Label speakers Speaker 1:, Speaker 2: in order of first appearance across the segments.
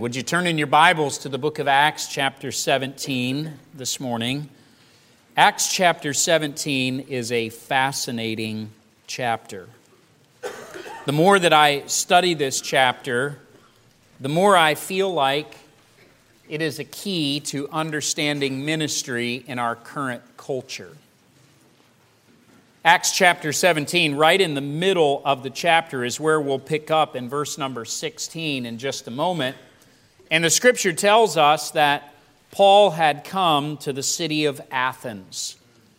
Speaker 1: Would you turn in your Bibles to the book of Acts, chapter 17, this morning? Acts chapter 17 is a fascinating chapter. The more that I study this chapter, the more I feel like it is a key to understanding ministry in our current culture. Acts chapter 17, right in the middle of the chapter, is where we'll pick up in verse number 16 in just a moment. And the scripture tells us that Paul had come to the city of Athens.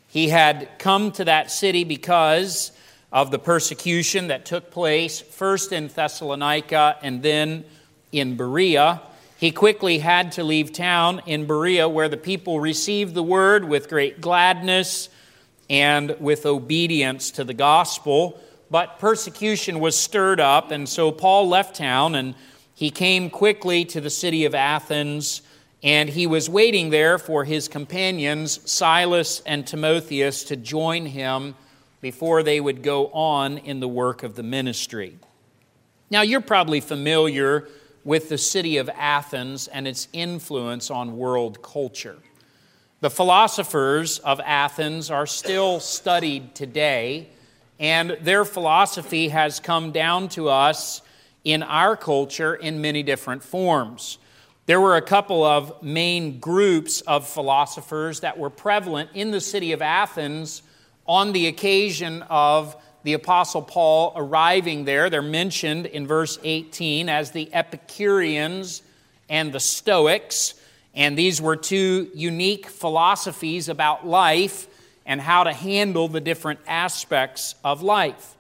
Speaker 1: He had come to that city because of the persecution that took place first in Thessalonica and then in Berea. He quickly had to leave town in Berea where the people received the word with great gladness and with obedience to the gospel. But persecution was stirred up, and so Paul left town and he came quickly to the city of Athens, and he was waiting there for his companions, Silas and Timotheus, to join him before they would go on in the work of the ministry. Now, you're probably familiar with the city of Athens and its influence on world culture. The philosophers of Athens are still studied today, and their philosophy has come down to us in our culture in many different forms. There were a couple of main groups of philosophers that were prevalent in the city of Athens on the occasion of the Apostle Paul arriving there. They're mentioned in verse 18 as the Epicureans and the Stoics. And these were two unique philosophies about life and how to handle the different aspects of life.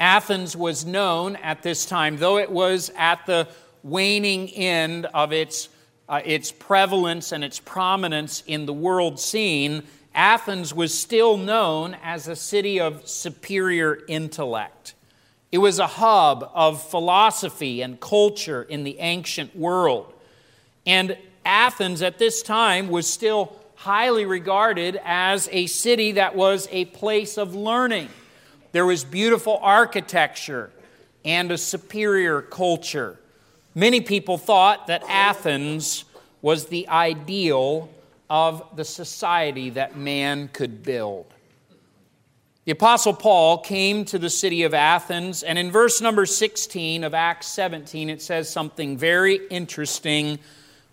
Speaker 1: Athens was known at this time, though it was at the waning end of its, uh, its prevalence and its prominence in the world scene, Athens was still known as a city of superior intellect. It was a hub of philosophy and culture in the ancient world. And Athens at this time was still highly regarded as a city that was a place of learning. There was beautiful architecture and a superior culture. Many people thought that Athens was the ideal of the society that man could build. The Apostle Paul came to the city of Athens, and in verse number 16 of Acts 17, it says something very interesting,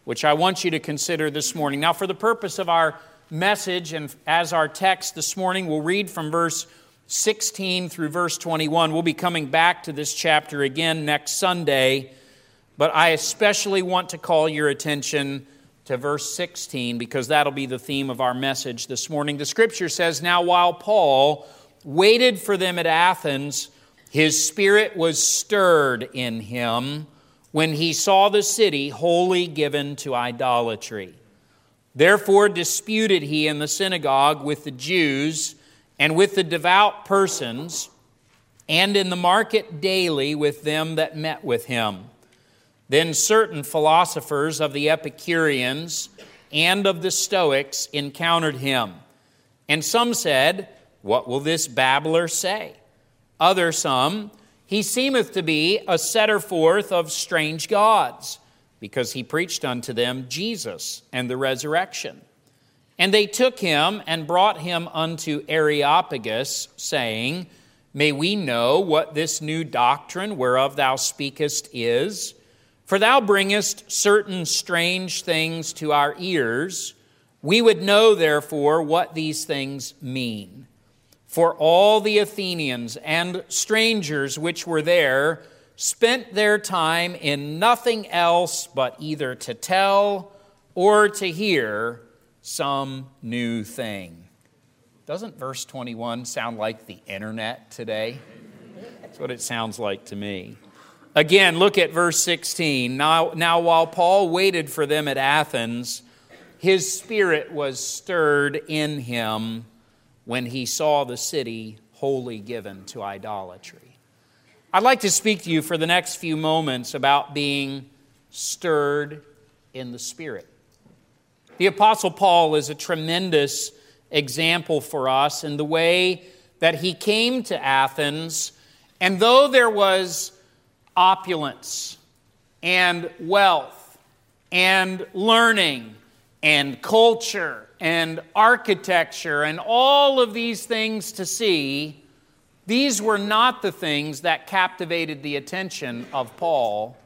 Speaker 1: which I want you to consider this morning. Now, for the purpose of our message and as our text this morning, we'll read from verse 16 through verse 21. We'll be coming back to this chapter again next Sunday, but I especially want to call your attention to verse 16 because that'll be the theme of our message this morning. The scripture says, Now while Paul waited for them at Athens, his spirit was stirred in him when he saw the city wholly given to idolatry. Therefore disputed he in the synagogue with the Jews and with the devout persons, and in the market daily with them that met with him. Then certain philosophers of the Epicureans and of the Stoics encountered him. And some said, What will this babbler say? Other some, He seemeth to be a setter forth of strange gods, because he preached unto them Jesus and the resurrection. And they took him and brought him unto Areopagus, saying, May we know what this new doctrine whereof thou speakest is? For thou bringest certain strange things to our ears. We would know, therefore, what these things mean. For all the Athenians and strangers which were there spent their time in nothing else but either to tell or to hear some new thing. Doesn't verse 21 sound like the internet today? That's what it sounds like to me. Again, look at verse 16. Now, now, while Paul waited for them at Athens, his spirit was stirred in him when he saw the city wholly given to idolatry. I'd like to speak to you for the next few moments about being stirred in the spirit. The Apostle Paul is a tremendous example for us in the way that he came to Athens, and though there was opulence and wealth and learning and culture and architecture and all of these things to see, these were not the things that captivated the attention of Paul,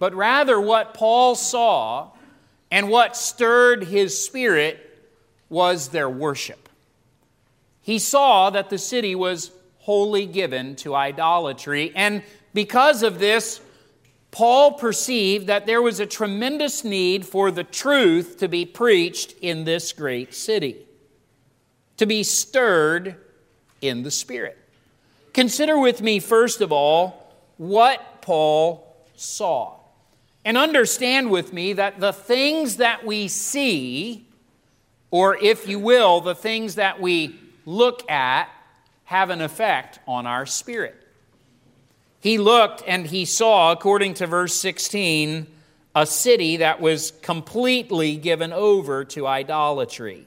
Speaker 1: but rather what Paul saw and what stirred his spirit was their worship. He saw that the city was wholly given to idolatry, and because of this, Paul perceived that there was a tremendous need for the truth to be preached in this great city, to be stirred in the Spirit. Consider with me, first of all, what Paul saw. And understand with me that the things that we see, or if you will, the things that we look at, have an effect on our spirit. He looked and he saw, according to verse 16, a city that was completely given over to idolatry.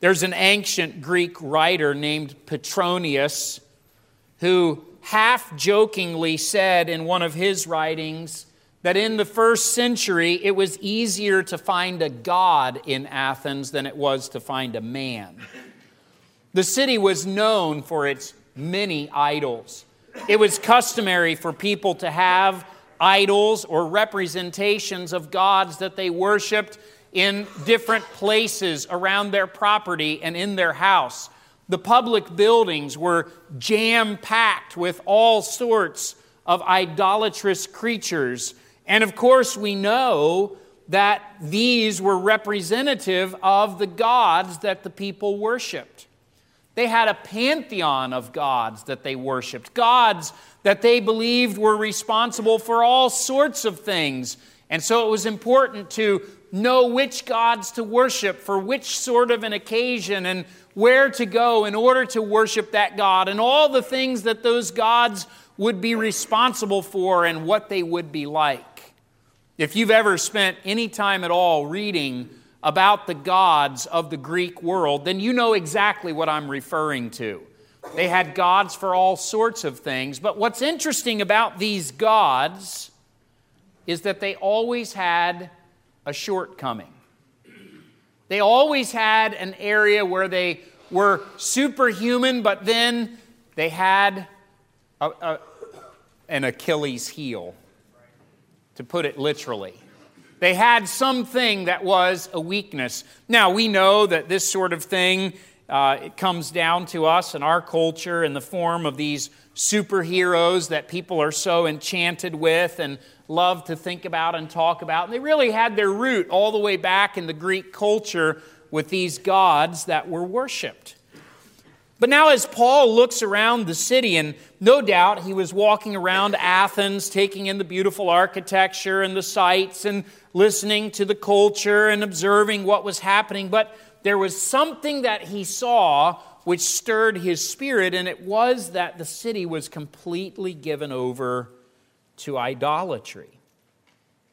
Speaker 1: There's an ancient Greek writer named Petronius who half jokingly said in one of his writings that in the first century it was easier to find a god in Athens than it was to find a man. The city was known for its many idols. It was customary for people to have idols or representations of gods that they worshiped in different places around their property and in their house. The public buildings were jam packed with all sorts of idolatrous creatures. And of course, we know that these were representative of the gods that the people worshiped. They had a pantheon of gods that they worshiped, gods that they believed were responsible for all sorts of things. And so it was important to know which gods to worship for which sort of an occasion and where to go in order to worship that God and all the things that those gods would be responsible for and what they would be like. If you've ever spent any time at all reading about the gods of the Greek world, then you know exactly what I'm referring to. They had gods for all sorts of things, but what's interesting about these gods is that they always had a shortcoming. They always had an area where they were superhuman, but then they had a, a, an Achilles heel, to put it literally. They had something that was a weakness. Now, we know that this sort of thing uh, it comes down to us in our culture in the form of these superheroes that people are so enchanted with and love to think about and talk about. And they really had their root all the way back in the Greek culture with these gods that were worshiped. But now, as Paul looks around the city, and no doubt he was walking around Athens, taking in the beautiful architecture and the sights, and listening to the culture and observing what was happening, but there was something that he saw which stirred his spirit, and it was that the city was completely given over to idolatry.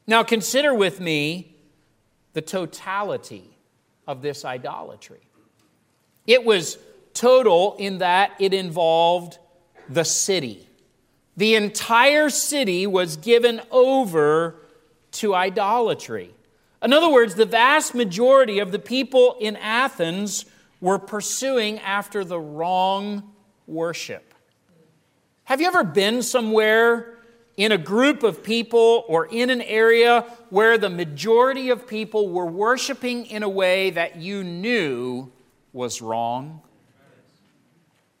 Speaker 1: Now, consider with me the totality of this idolatry. It was total in that it involved the city. The entire city was given over to idolatry. In other words, the vast majority of the people in Athens were pursuing after the wrong worship. Have you ever been somewhere in a group of people or in an area where the majority of people were worshiping in a way that you knew was wrong?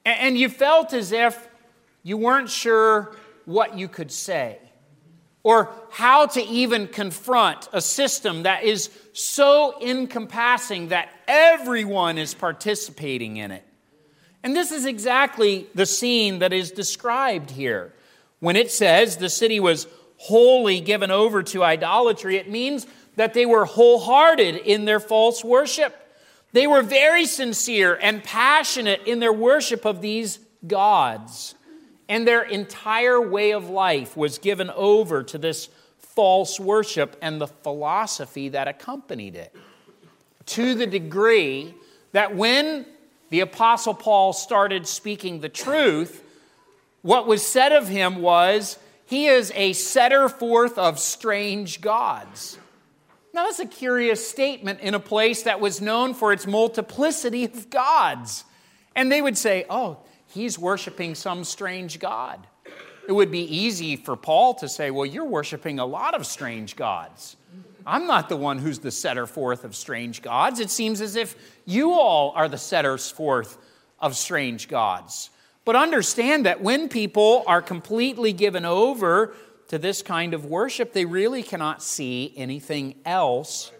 Speaker 1: And you felt as if you weren't sure what you could say or how to even confront a system that is so encompassing that everyone is participating in it. And this is exactly the scene that is described here. When it says the city was wholly given over to idolatry, it means that they were wholehearted in their false worship. They were very sincere and passionate in their worship of these gods. And their entire way of life was given over to this false worship and the philosophy that accompanied it. To the degree that when the Apostle Paul started speaking the truth, what was said of him was, he is a setter forth of strange gods. Now, that's a curious statement in a place that was known for its multiplicity of gods. And they would say, oh, he's worshiping some strange God. It would be easy for Paul to say, well, you're worshiping a lot of strange gods. I'm not the one who's the setter forth of strange gods. It seems as if you all are the setters forth of strange gods. But understand that when people are completely given over to this kind of worship, they really cannot see anything else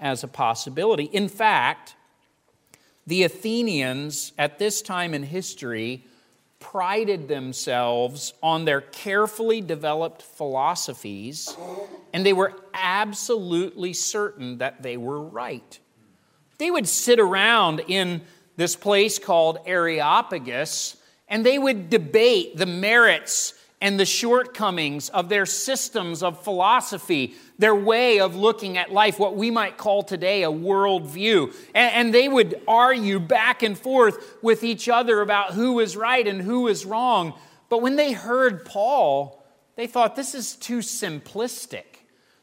Speaker 1: as a possibility. In fact, the Athenians at this time in history prided themselves on their carefully developed philosophies, and they were absolutely certain that they were right. They would sit around in this place called Areopagus, and they would debate the merits and the shortcomings of their systems of philosophy, their way of looking at life, what we might call today a worldview. And, and they would argue back and forth with each other about who was right and who was wrong. But when they heard Paul, they thought this is too simplistic.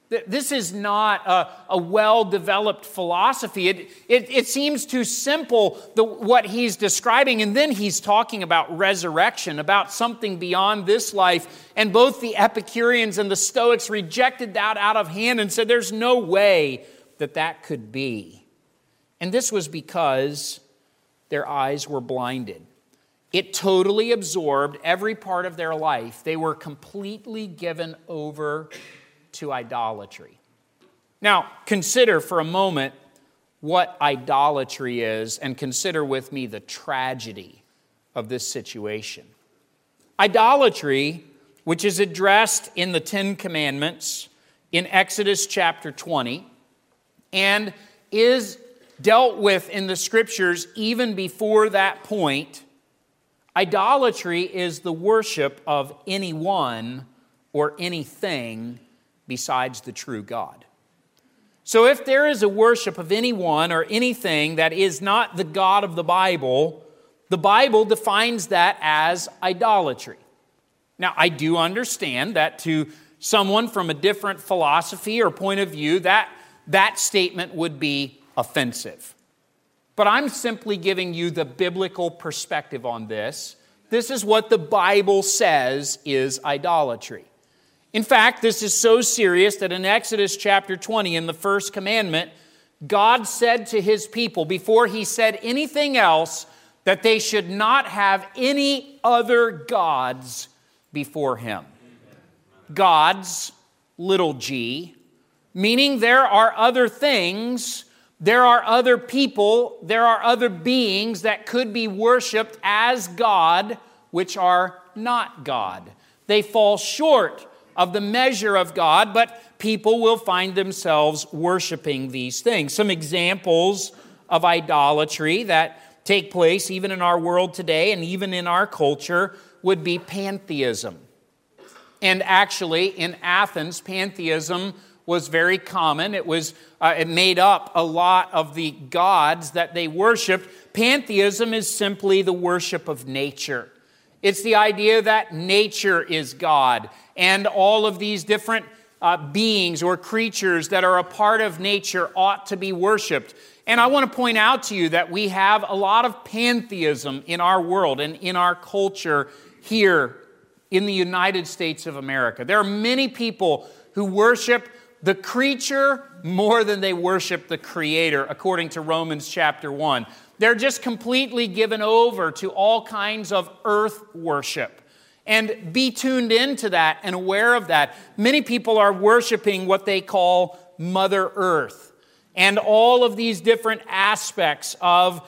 Speaker 1: This is not a, a well developed philosophy. It, it, it, seems too simple, the, what he's describing. And then he's talking about resurrection, about something beyond this life. And both the Epicureans and the Stoics rejected that out of hand and said, There's no way that that could be. And this was because their eyes were blinded. It totally absorbed every part of their life. They were completely given over to idolatry. Now, consider for a moment what idolatry is and consider with me the tragedy of this situation. Idolatry, which is addressed in the Ten Commandments in Exodus chapter 20, and is dealt with in the scriptures even before that point, idolatry is the worship of anyone or anything besides the true God. So, if there is a worship of anyone or anything that is not the God of the Bible, the Bible defines that as idolatry. Now, I do understand that to someone from a different philosophy or point of view, that, that statement would be offensive. But I'm simply giving you the biblical perspective on this. This is what the Bible says is idolatry. In fact, this is so serious that in Exodus chapter 20, in the first commandment, God said to his people, before he said anything else, that they should not have any other gods before him. Gods, little g, meaning there are other things, there are other people, there are other beings that could be worshiped as God, which are not God. They fall short of the measure of God, but people will find themselves worshiping these things. Some examples of idolatry that take place even in our world today and even in our culture would be pantheism. And actually, in Athens, pantheism was very common. It was uh, it made up a lot of the gods that they worshiped. Pantheism is simply the worship of nature. It's the idea that nature is God and all of these different uh, beings or creatures that are a part of nature ought to be worshiped. And I want to point out to you that we have a lot of pantheism in our world and in our culture here in the United States of America. There are many people who worship the creature more than they worship the creator, according to Romans chapter 1. They're just completely given over to all kinds of earth worship. And be tuned into that and aware of that. Many people are worshiping what they call Mother Earth and all of these different aspects of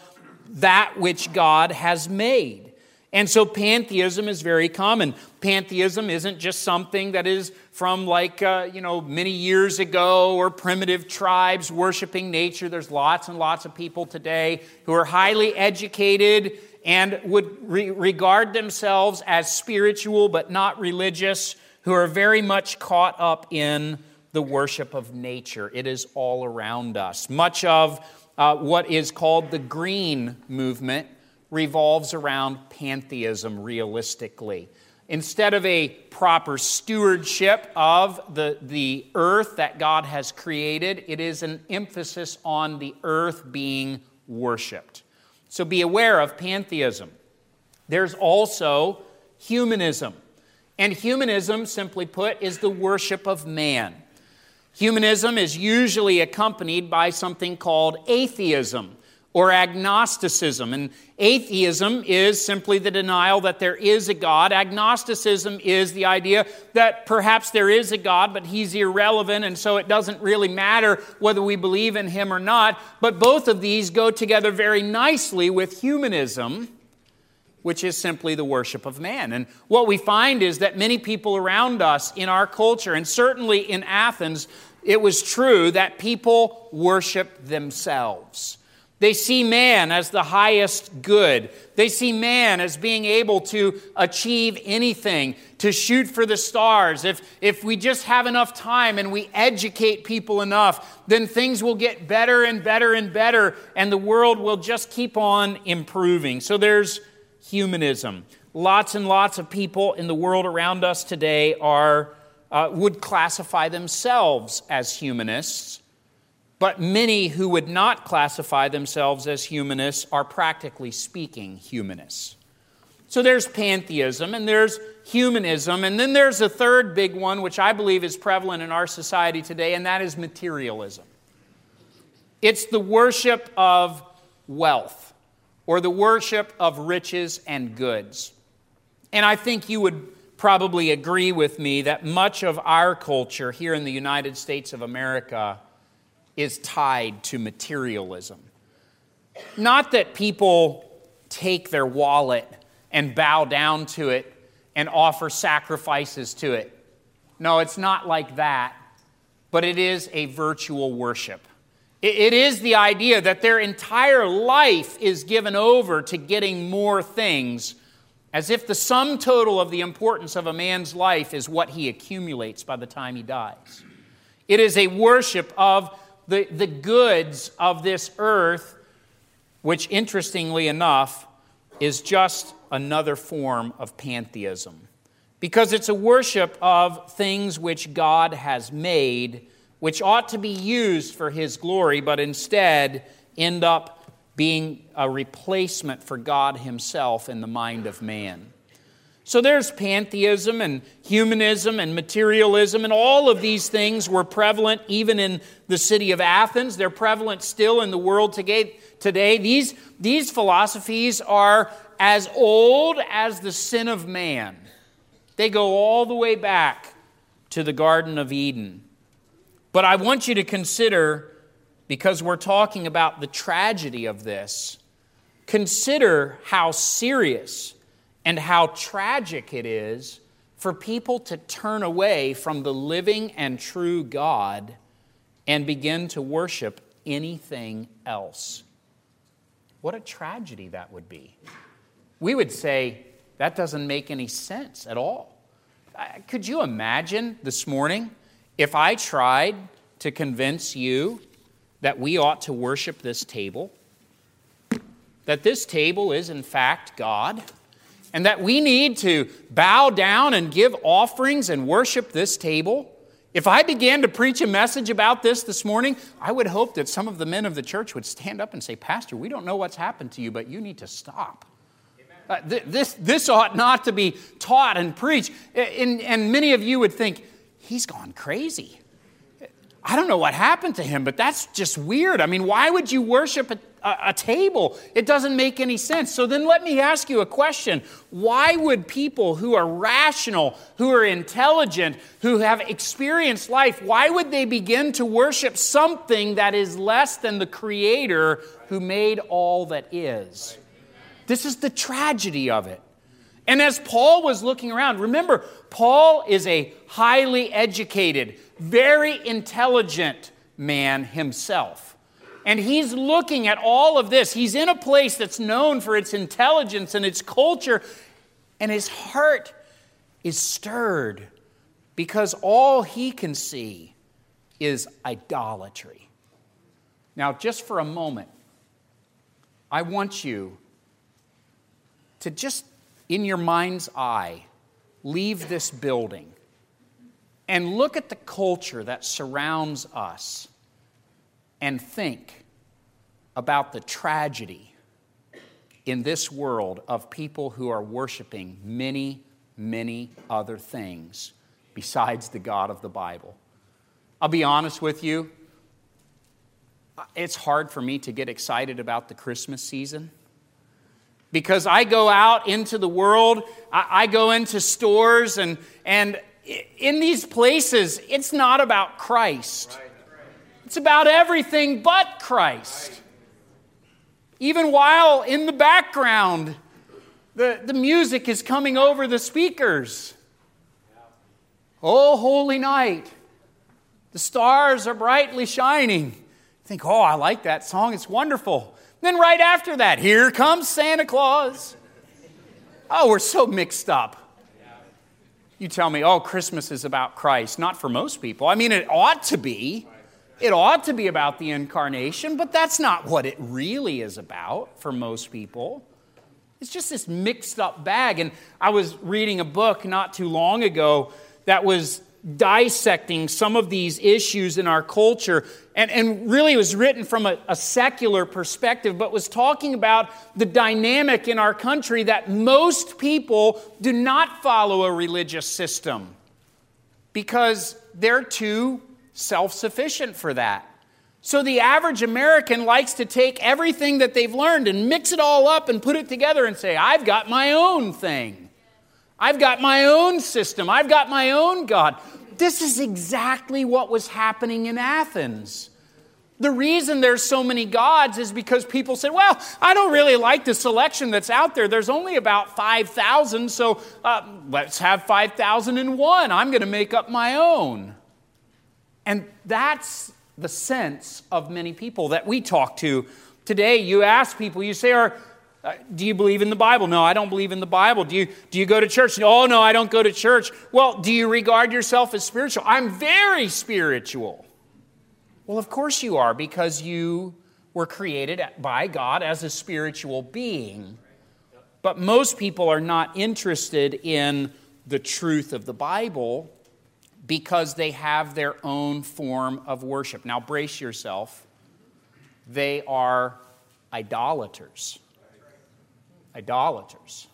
Speaker 1: that which God has made. And so pantheism is very common. Pantheism isn't just something that is from like, uh, you know, many years ago or primitive tribes worshiping nature. There's lots and lots of people today who are highly educated and would re- regard themselves as spiritual but not religious, who are very much caught up in the worship of nature. It is all around us. Much of uh, what is called the green movement revolves around pantheism realistically. instead of a proper stewardship of the, the earth that God has created, it is an emphasis on the earth being worshiped. So be aware of pantheism. There's also humanism. And humanism, simply put, is the worship of man. Humanism is usually accompanied by something called atheism or agnosticism. And atheism is simply the denial that there is a God. Agnosticism is the idea that perhaps there is a God, but he's irrelevant, and so it doesn't really matter whether we believe in him or not. But both of these go together very nicely with humanism. Which is simply the worship of man. And what we find is that many people around us in our culture, and certainly in Athens, it was true that people worship themselves. They see man as the highest good. They see man as being able to achieve anything, to shoot for the stars. If, if we just have enough time and we educate people enough, then things will get better and better and better, and the world will just keep on improving. So there's humanism. Lots and lots of people in the world around us today are, uh, would classify themselves as humanists. But many who would not classify themselves as humanists are practically speaking humanists. So there's pantheism and there's humanism, and then there's a third big one, which I believe is prevalent in our society today, and that is materialism. It's the worship of wealth or the worship of riches and goods. And I think you would probably agree with me that much of our culture here in the United States of America is tied to materialism. Not that people take their wallet and bow down to it and offer sacrifices to it. No, it's not like that, but it is a virtual worship. It is the idea that their entire life is given over to getting more things, as if the sum total of the importance of a man's life is what he accumulates by the time he dies. It is a worship of the, the goods of this earth, which interestingly enough is just another form of pantheism. Because it's a worship of things which God has made, which ought to be used for His glory, but instead end up being a replacement for God Himself in the mind of man. So there's pantheism and humanism and materialism, and all of these things were prevalent even in the city of Athens. They're prevalent still in the world today. These, these philosophies are as old as the sin of man, they go all the way back to the Garden of Eden. But I want you to consider, because we're talking about the tragedy of this, consider how serious and how tragic it is for people to turn away from the living and true God and begin to worship anything else. What a tragedy that would be. We would say that doesn't make any sense at all. Could you imagine this morning if I tried to convince you that we ought to worship this table? That this table is, in fact, God? And that we need to bow down and give offerings and worship this table. If I began to preach a message about this this morning, I would hope that some of the men of the church would stand up and say, Pastor, we don't know what's happened to you, but you need to stop. Uh, th- this, this ought not to be taught and preached. And, and many of you would think, he's gone crazy. I don't know what happened to him, but that's just weird. I mean, why would you worship a, table? It doesn't make any sense. So then let me ask you a question. Why would people who are rational, who are intelligent, who have experienced life, why would they begin to worship something that is less than the Creator who made all that is? This is the tragedy of it. And as Paul was looking around, remember, Paul is a highly educated, very intelligent man himself. And he's looking at all of this. He's in a place that's known for its intelligence and its culture, and his heart is stirred because all he can see is idolatry. Now, just for a moment, I want you to just in your mind's eye leave this building and look at the culture that surrounds us and think about the tragedy in this world of people who are worshiping many, many other things besides the God of the Bible. I'll be honest with you, it's hard for me to get excited about the Christmas season because I go out into the world, I, go into stores, and, and in these places, it's not about Christ. It's about everything but Christ. Even while in the background, the, the music is coming over the speakers. Oh, holy night. The stars are brightly shining. think, oh, I like that song. It's wonderful. Then, right after that, here comes Santa Claus. Oh, we're so mixed up. You tell me, oh, Christmas is about Christ. Not for most people. I mean, it ought to be. It ought to be about the incarnation, but that's not what it really is about for most people. It's just this mixed up bag. And I was reading a book not too long ago that was dissecting some of these issues in our culture and, and really was written from a, a, secular perspective, but was talking about the dynamic in our country that most people do not follow a religious system because they're too self sufficient for that. So the average American likes to take everything that they've learned and mix it all up and put it together and say, I've got my own thing. I've got my own system. I've got my own God. This is exactly what was happening in Athens. The reason there's so many gods is because people said, well, I don't really like the selection that's out there. There's only about 5,000, so uh, let's have 5,001. I'm going to make up my own. And that's the sense of many people that we talk to today. You ask people, you say, are, uh, do you believe in the Bible? No, I don't believe in the Bible. Do you, do you go to church? Oh, no, I don't go to church. Well, do you regard yourself as spiritual? I'm very spiritual. Well, of course you are, because you were created by God as a spiritual being. But most people are not interested in the truth of the Bible because they have their own form of worship. Now, brace yourself. They are idolaters idolaters.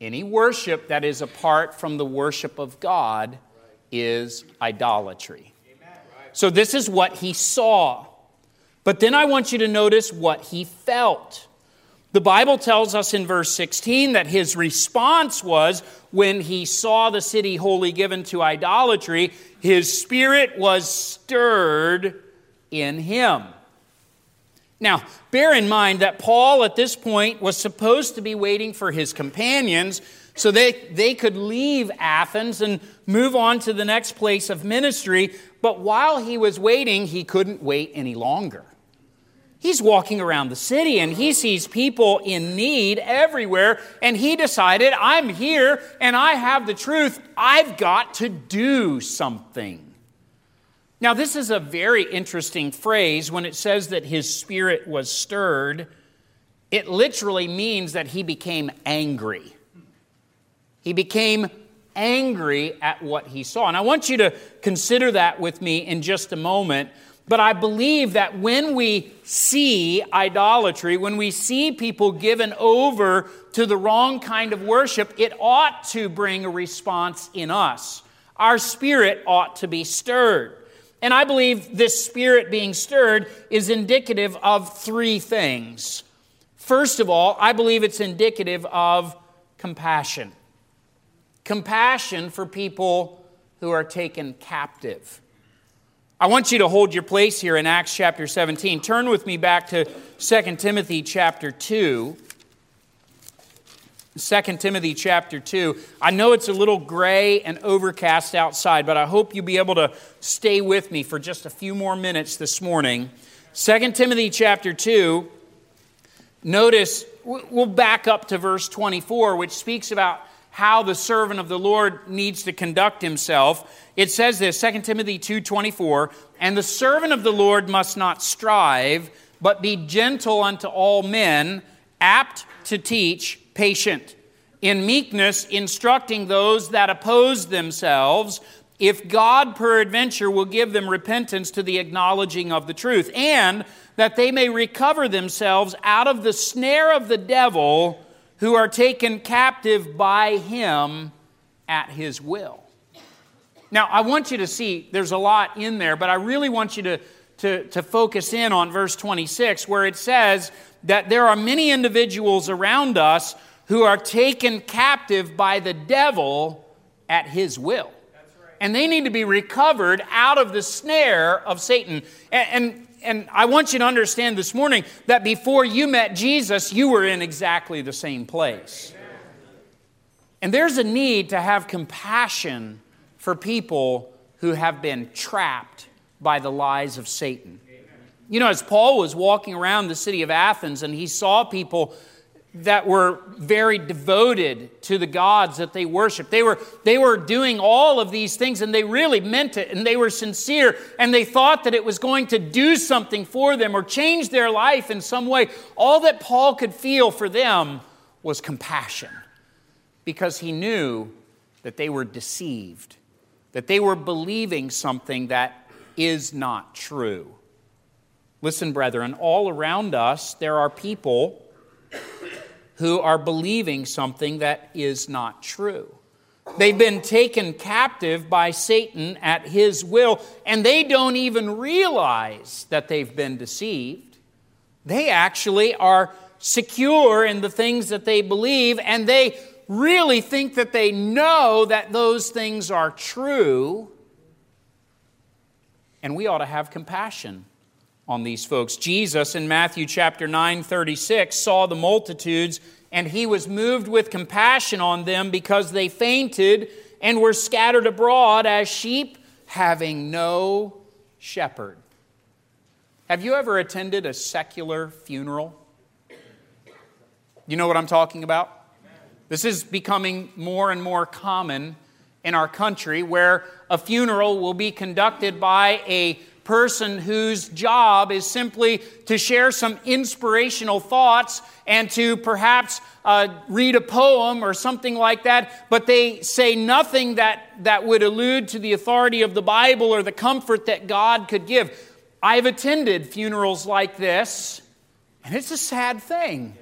Speaker 1: Any worship that is apart from the worship of God is idolatry. So, this is what he saw. But then I want you to notice what he felt. The Bible tells us in verse 16 that his response was when he saw the city wholly given to idolatry, his spirit was stirred in him. Now, bear in mind that Paul at this point was supposed to be waiting for his companions so they, they could leave Athens and move on to the next place of ministry. But while he was waiting, he couldn't wait any longer. He's walking around the city and he sees people in need everywhere, and he decided, I'm here and I have the truth. I've got to do something. Now, this is a very interesting phrase when it says that his spirit was stirred. It literally means that he became angry. He became angry at what he saw. And I want you to consider that with me in just a moment. But I believe that when we see idolatry, when we see people given over to the wrong kind of worship, it ought to bring a response in us. Our spirit ought to be stirred. And I believe this spirit being stirred is indicative of three things. First of all, I believe it's indicative of compassion. Compassion for people who are taken captive. I want you to hold your place here in Acts chapter 17. Turn with me back to 2 Timothy chapter 2. 2 Timothy chapter 2. I know it's a little gray and overcast outside, but I hope you'll be able to stay with me for just a few more minutes this morning. 2 Timothy chapter 2, notice we'll back up to verse 24, which speaks about how the servant of the Lord needs to conduct himself. It says this, 2 Timothy 2:24, "And the servant of the Lord must not strive, but be gentle unto all men, apt to teach, patient, in meekness, instructing those that oppose themselves, if God peradventure will give them repentance to the acknowledging of the truth, and that they may recover themselves out of the snare of the devil, who are taken captive by him at his will. Now, I want you to see there's a lot in there, but I really want you to, to, to focus in on verse 26, where it says that there are many individuals around us who are taken captive by the devil at his will. And they need to be recovered out of the snare of Satan. And, and, and, I want you to understand this morning that before you met Jesus, you were in exactly the same place. And there's a need to have compassion for people who have been trapped by the lies of Satan. You know, as Paul was walking around the city of Athens and he saw people that were very devoted to the gods that they worshiped. They were, they were doing all of these things and they really meant it and they were sincere and they thought that it was going to do something for them or change their life in some way. All that Paul could feel for them was compassion because he knew that they were deceived, that they were believing something that is not true. Listen, brethren, all around us there are people who are believing something that is not true. They've been taken captive by Satan at his will, and they don't even realize that they've been deceived. They actually are secure in the things that they believe, and they really think that they know that those things are true. And we ought to have compassion on these folks. Jesus in Matthew chapter 9, 36 saw the multitudes and he was moved with compassion on them because they fainted and were scattered abroad as sheep having no shepherd. Have you ever attended a secular funeral? You know what I'm talking about? This is becoming more and more common in our country where a funeral will be conducted by a person whose job is simply to share some inspirational thoughts and to perhaps uh, read a poem or something like that, but they say nothing that, that would allude to the authority of the Bible or the comfort that God could give. I've attended funerals like this, and it's a sad thing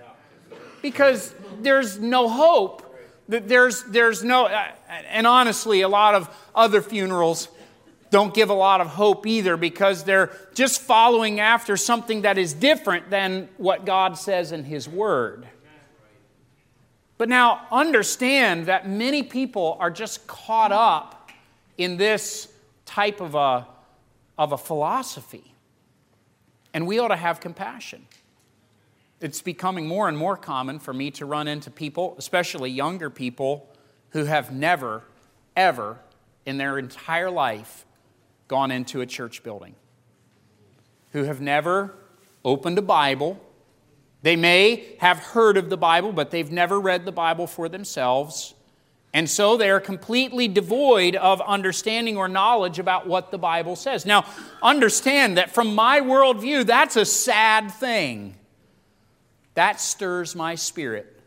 Speaker 1: because there's no hope. That there's, there's no, uh, and honestly, a lot of other funerals don't give a lot of hope either because they're just following after something that is different than what God says in His Word. But now understand that many people are just caught up in this type of a, of a philosophy. And we ought to have compassion. It's becoming more and more common for me to run into people, especially younger people, who have never, ever in their entire life gone into a church building, who have never opened a Bible. They may have heard of the Bible, but they've never read the Bible for themselves. And so they are completely devoid of understanding or knowledge about what the Bible says. Now, understand that from my worldview, that's a sad thing. That stirs my spirit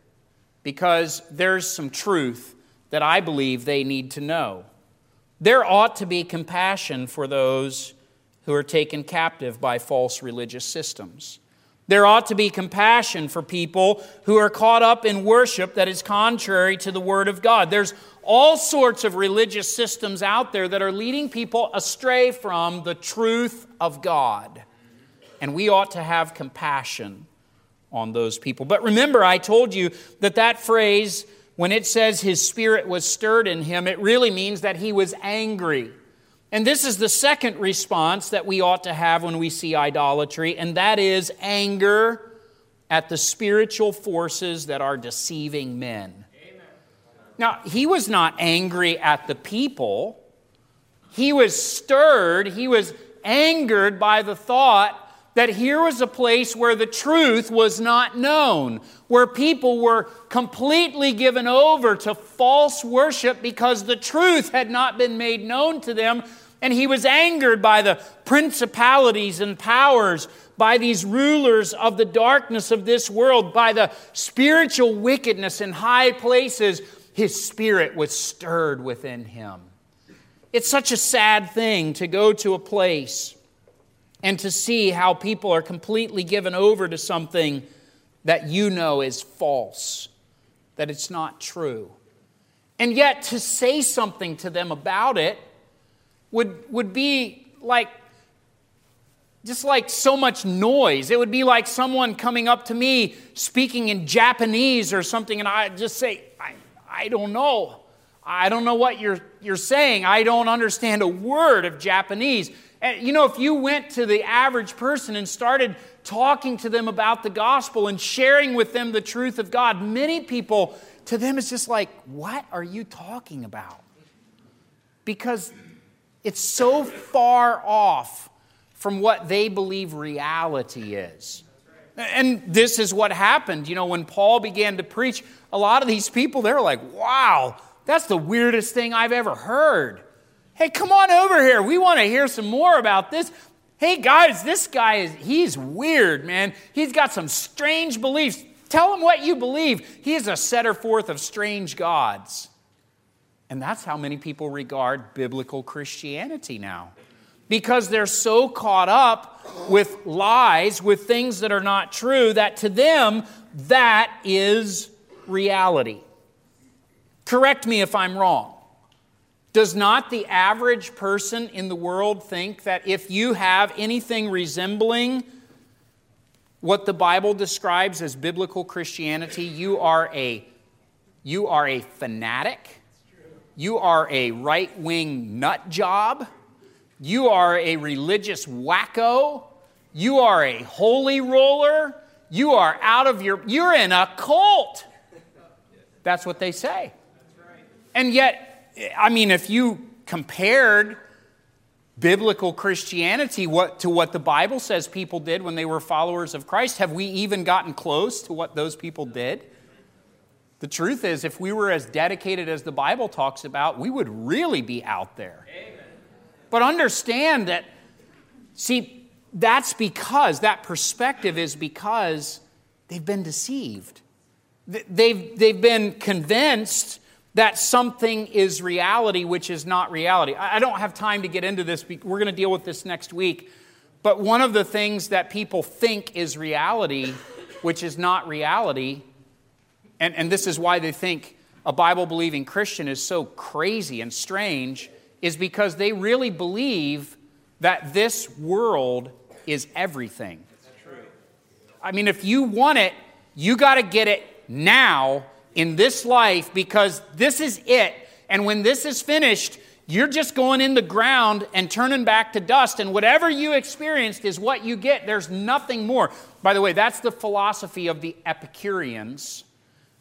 Speaker 1: because there's some truth that I believe they need to know. There ought to be compassion for those who are taken captive by false religious systems. There ought to be compassion for people who are caught up in worship that is contrary to the Word of God. There's all sorts of religious systems out there that are leading people astray from the truth of God. And we ought to have compassion on those people. But remember, I told you that that phrase, when it says his spirit was stirred in him, it really means that he was angry. And this is the second response that we ought to have when we see idolatry, and that is anger at the spiritual forces that are deceiving men. Amen. Now, he was not angry at the people, he was stirred, he was angered by the thought that here was a place where the truth was not known, where people were completely given over to false worship because the truth had not been made known to them. And he was angered by the principalities and powers, by these rulers of the darkness of this world, by the spiritual wickedness in high places. His spirit was stirred within him. It's such a sad thing to go to a place and to see how people are completely given over to something that you know is false, that it's not true. And yet, to say something to them about it would, would be like just like so much noise. It would be like someone coming up to me speaking in Japanese or something, and I just say, I, I don't know. I don't know what you're, you're saying. I don't understand a word of Japanese. And you know, if you went to the average person and started talking to them about the gospel and sharing with them the truth of God, many people, to them, it's just like, what are you talking about? Because it's so far off from what they believe reality is. And this is what happened. You know, when Paul began to preach, a lot of these people, they're like, wow, that's the weirdest thing I've ever heard. Hey, come on over here. We want to hear some more about this. Hey, guys, this guy is, he's weird, man. He's got some strange beliefs. Tell him what you believe. He is a setter forth of strange gods. And that's how many people regard biblical Christianity now. Because they're so caught up with lies, with things that are not true, that to them, that is reality. Correct me if I'm wrong. Does not the average person in the world think that if you have anything resembling what the Bible describes as biblical Christianity, you are a, you are a fanatic? You are a right wing nut job. You are a religious wacko. You are a holy roller. You are out of your, you're in a cult. That's what they say. And yet, I mean, if you compared biblical Christianity what, to what the Bible says people did when they were followers of Christ, have we even gotten close to what those people did? The truth is, if we were as dedicated as the Bible talks about, we would really be out there. Amen. But understand that, see, that's because, that perspective is because they've been deceived. They've, they've been convinced that something is reality which is not reality. I don't have time to get into this. We're going to deal with this next week. But one of the things that people think is reality, which is not reality, and, and this is why they think a Bible believing Christian is so crazy and strange, is because they really believe that this world is everything. I mean, if you want it, you got to get it now in this life because this is it. And when this is finished, you're just going in the ground and turning back to dust. And whatever you experienced is what you get. There's nothing more. By the way, that's the philosophy of the Epicureans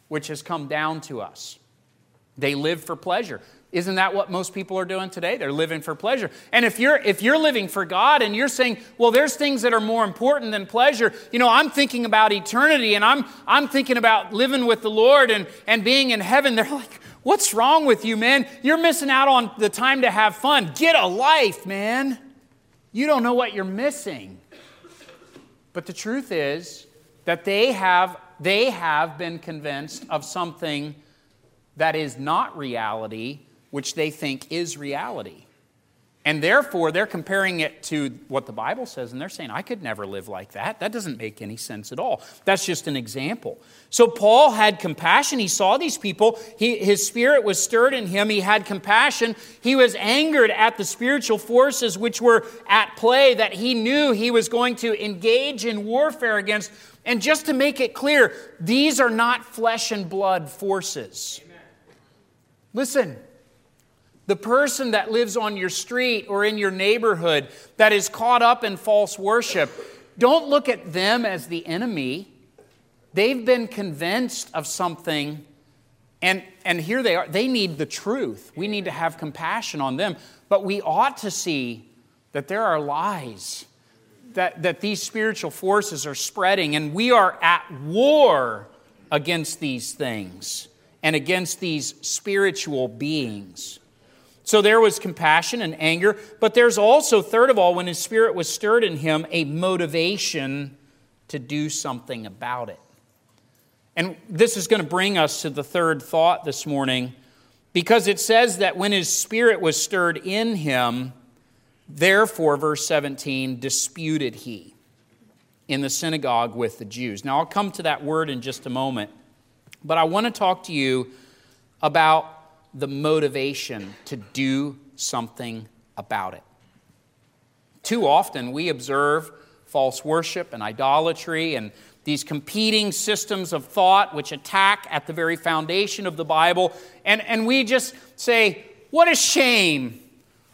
Speaker 1: which has come down to us. They live for pleasure. Isn't that what most people are doing today? They're living for pleasure. And if you're if you're living for God and you're saying, "Well, there's things that are more important than pleasure." You know, I'm thinking about eternity and I'm I'm thinking about living with the Lord and and being in heaven. They're like, "What's wrong with you, man? You're missing out on the time to have fun. Get a life, man. You don't know what you're missing." But the truth is that they have they have been convinced of something that is not reality, which they think is reality. And therefore, they're comparing it to what the Bible says, and they're saying, I could never live like that. That doesn't make any sense at all. That's just an example. So, Paul had compassion. He saw these people. He, his spirit was stirred in him. He had compassion. He was angered at the spiritual forces which were at play that he knew he was going to engage in warfare against. And just to make it clear, these are not flesh and blood forces. Amen. Listen, the person that lives on your street or in your neighborhood that is caught up in false worship, don't look at them as the enemy. They've been convinced of something, and, and here they are. They need the truth. We need to have compassion on them. But we ought to see that there are lies that, that these spiritual forces are spreading, and we are at war against these things and against these spiritual beings. So there was compassion and anger, but there's also, third of all, when his spirit was stirred in him, a motivation to do something about it. And this is going to bring us to the third thought this morning because it says that when his spirit was stirred in him, therefore, verse 17, disputed he in the synagogue with the Jews. Now, I'll come to that word in just a moment, but I want to talk to you about the motivation to do something about it. Too often, we observe false worship and idolatry and these competing systems of thought which attack at the very foundation of the Bible. And, and we just say, What a shame.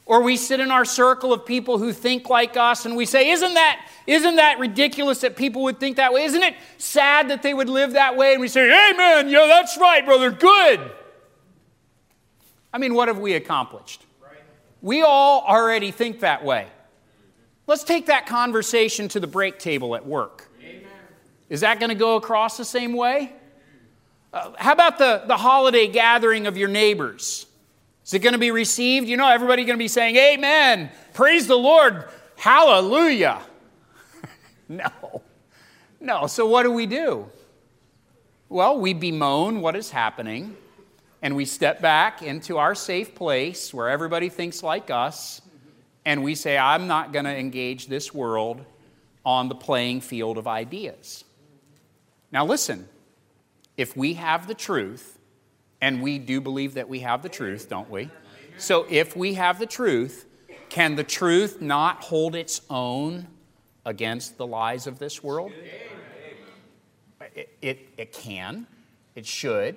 Speaker 1: Or we sit in our circle of people who think like us and we say, Isn't that, isn't that ridiculous that people would think that way? Isn't it sad that they would live that way? And we say, Amen, yeah, that's right, brother, good. I mean, what have we accomplished? We all already think that way. Let's take that conversation to the break table at work. Is that going to go across the same way? Uh, how about the, the holiday gathering of your neighbors? Is it going to be received? You know, everybody going to be saying, Amen, praise the Lord, hallelujah. no. No. So what do we do? Well, we bemoan what is happening and we step back into our safe place where everybody thinks like us and we say, I'm not going to engage this world on the playing field of ideas. Now, listen, if we have the truth, and we do believe that we have the truth, don't we? So, if we have the truth, can the truth not hold its own against the lies of this world? It, it, it can, it should.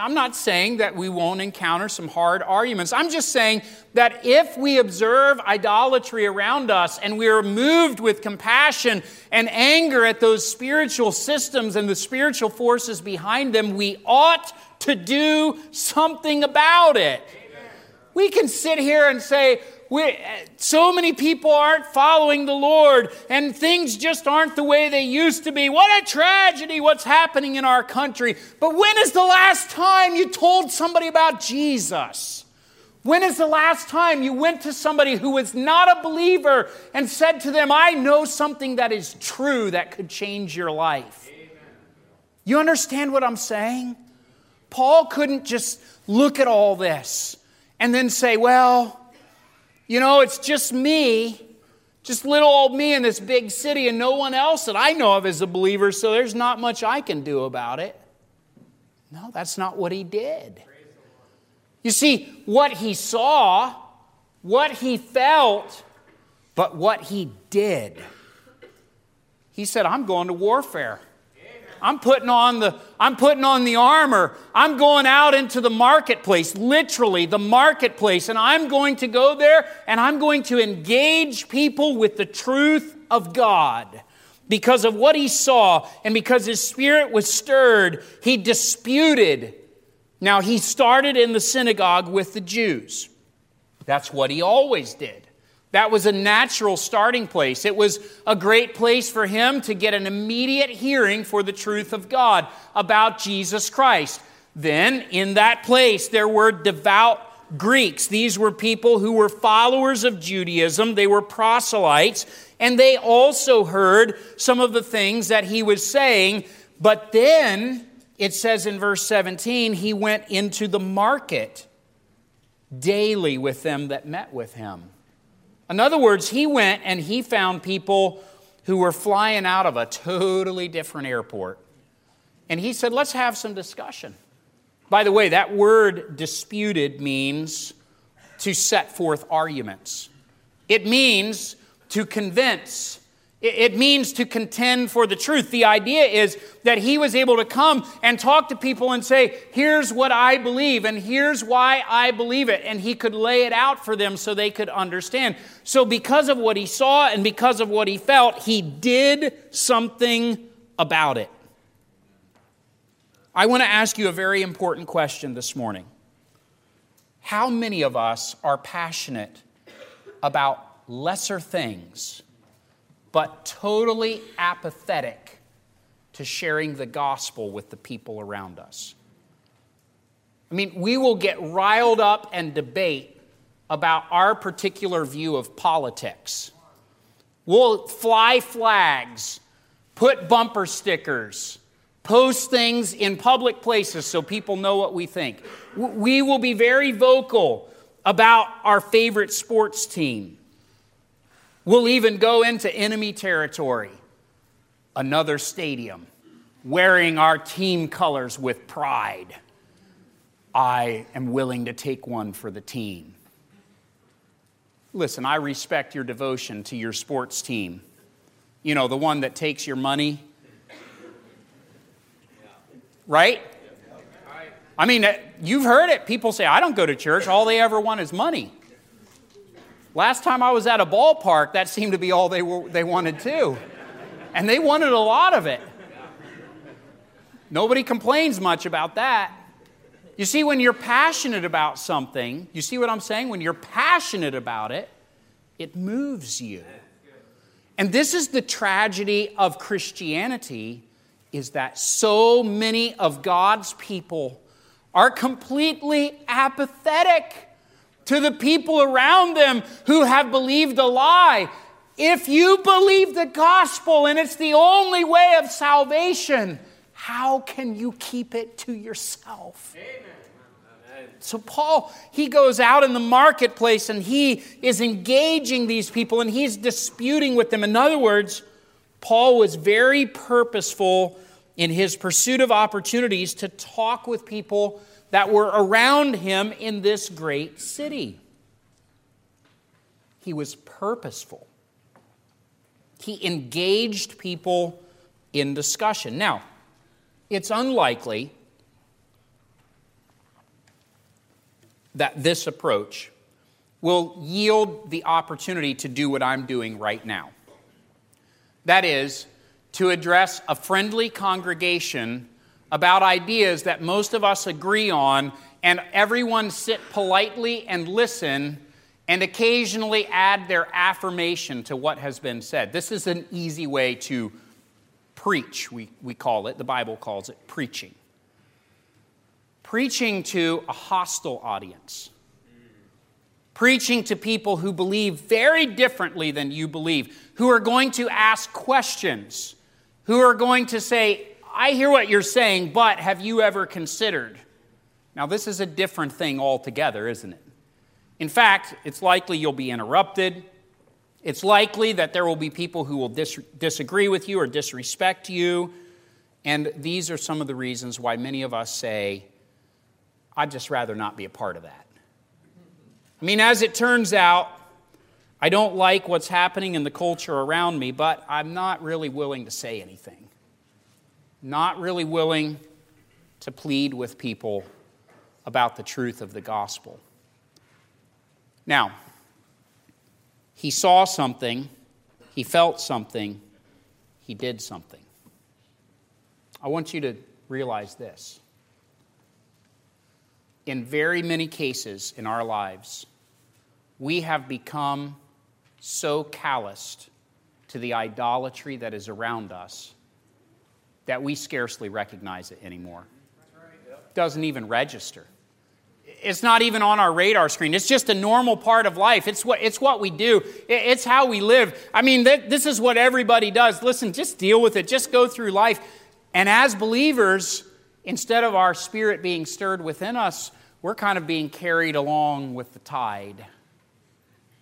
Speaker 1: I'm not saying that we won't encounter some hard arguments. I'm just saying that if we observe idolatry around us and we are moved with compassion and anger at those spiritual systems and the spiritual forces behind them, we ought to do something about it. We can sit here and say, we, uh, so many people aren't following the Lord, and things just aren't the way they used to be. What a tragedy what's happening in our country. But when is the last time you told somebody about Jesus? When is the last time you went to somebody who was not a believer and said to them, I know something that is true that could change your life? Amen. You understand what I'm saying? Paul couldn't just look at all this and then say, Well, you know, it's just me, just little old me in this big city, and no one else that I know of is a believer, so there's not much I can do about it. No, that's not what he did. You see, what he saw, what he felt, but what he did. He said, I'm going to warfare. I'm putting on the I'm putting on the armor. I'm going out into the marketplace, literally the marketplace, and I'm going to go there and I'm going to engage people with the truth of God. Because of what he saw and because his spirit was stirred, he disputed. Now, he started in the synagogue with the Jews. That's what he always did. That was a natural starting place. It was a great place for him to get an immediate hearing for the truth of God about Jesus Christ. Then, in that place, there were devout Greeks. These were people who were followers of Judaism, they were proselytes, and they also heard some of the things that he was saying. But then, it says in verse 17, he went into the market daily with them that met with him. In other words, he went and he found people who were flying out of a totally different airport. And he said, Let's have some discussion. By the way, that word disputed means to set forth arguments, it means to convince it means to contend for the truth. The idea is that he was able to come and talk to people and say, Here's what I believe, and here's why I believe it. And he could lay it out for them so they could understand. So, because of what he saw and because of what he felt, he did something about it. I want to ask you a very important question this morning. How many of us are passionate about lesser things? But totally apathetic to sharing the gospel with the people around us. I mean, we will get riled up and debate about our particular view of politics. We'll fly flags, put bumper stickers, post things in public places so people know what we think. We will be very vocal about our favorite sports team. We'll even go into enemy territory, another stadium, wearing our team colors with pride. I am willing to take one for the team. Listen, I respect your devotion to your sports team. You know, the one that takes your money. Right? I mean, uh, you've heard it. People say, I don't go to church. All they ever want is money. Last time I was at a ballpark, that seemed to be all they, were, they wanted too. And they wanted a lot of it. Nobody complains much about that. You see, when you're passionate about something, you see what I'm saying? When you're passionate about it, it moves you. And this is the tragedy of Christianity is that so many of God's people are completely apathetic to the people around them who have believed a lie. If you believe the gospel and it's the only way of salvation, how can you keep it to yourself? Amen. So, Paul, he goes out in the marketplace and he is engaging these people and he's disputing with them. In other words, Paul was very purposeful in his pursuit of opportunities to talk with people that were around him in this great city. He was purposeful. He engaged people in discussion. Now, it's unlikely that this approach will yield the opportunity to do what I'm doing right now. That is, to address a friendly congregation about ideas that most of us agree on, and everyone sit politely and listen and occasionally add their affirmation to what has been said. This is an easy way to preach, we, we call it, the Bible calls it preaching preaching to a hostile audience, preaching to people who believe very differently than you believe, who are going to ask questions, who are going to say, I hear what you're saying, but have you ever considered? Now, this is a different thing altogether, isn't it? In fact, it's likely you'll be interrupted. It's likely that there will be people who will dis- disagree with you or disrespect you. And these are some of the reasons why many of us say, I'd just rather not be a part of that. I mean, as it turns out, I don't like what's happening in the culture around me, but I'm not really willing to say anything. Not really willing to plead with people about the truth of the gospel. Now, he saw something, he felt something, he did something. I want you to realize this in very many cases in our lives, we have become so calloused to the idolatry that is around us that we scarcely recognize it anymore. Doesn't even register. It's not even on our radar screen. It's just a normal part of life. It's what, it's what we do, it's how we live. I mean, this is what everybody does. Listen, just deal with it, just go through life. And as believers, instead of our spirit being stirred within us, we're kind of being carried along with the tide.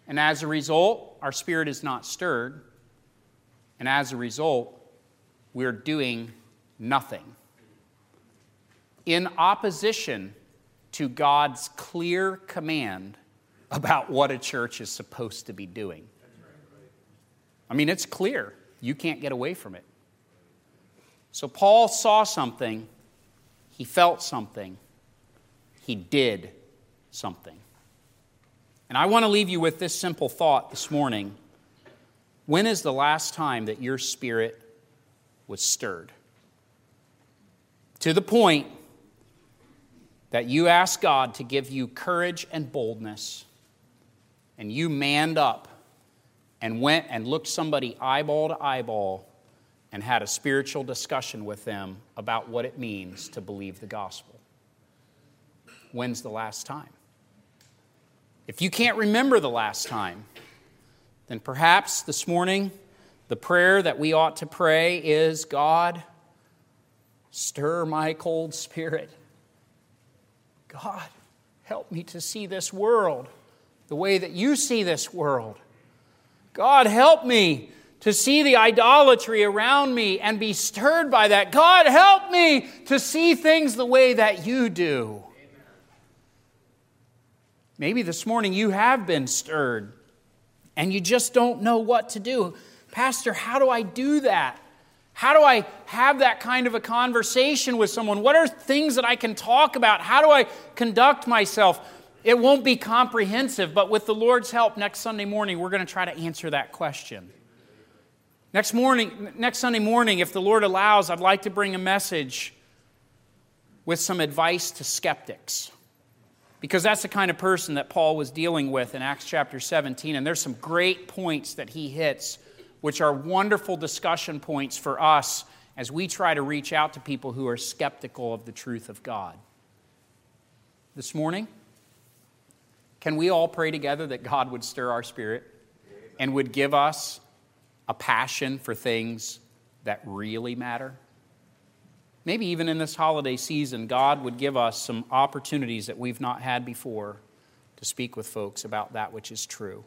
Speaker 1: And as a result, our spirit is not stirred. And as a result, we're doing nothing. In opposition to God's clear command about what a church is supposed to be doing. I mean, it's clear. You can't get away from it. So Paul saw something, he felt something he did something. And I want to leave you with this simple thought this morning. When is the last time that your spirit was stirred? To the point that you asked God to give you courage and boldness, and you manned up and went and looked somebody eyeball to eyeball and had a spiritual discussion with them about what it means to believe the gospel. When's the last time? If you can't remember the last time, then perhaps this morning the prayer that we ought to pray is God, stir my cold spirit. God, help me to see this world the way that you see this world. God, help me to see the idolatry around me and be stirred by that. God, help me to see things the way that you do. Maybe this morning you have been stirred and you just don't know what to do. Pastor, how do I do that? How do I have that kind of a conversation with someone? What are things that I can talk about? How do I conduct myself? It won't be comprehensive, but with the Lord's help, next Sunday morning, we're going to try to answer that question. Next morning, next Sunday morning, if the Lord allows, I'd like to bring a message with some advice to skeptics. Because that's the kind of person that Paul was dealing with in Acts chapter 17. And there's some great points that he hits, which are wonderful discussion points for us as we try to reach out to people who are skeptical of the truth of God. This morning, can we all pray together that God would stir our spirit and would give us a passion for things that really matter? Maybe even in this holiday season, God would give us some opportunities that we've not had before to speak with folks about that which is true.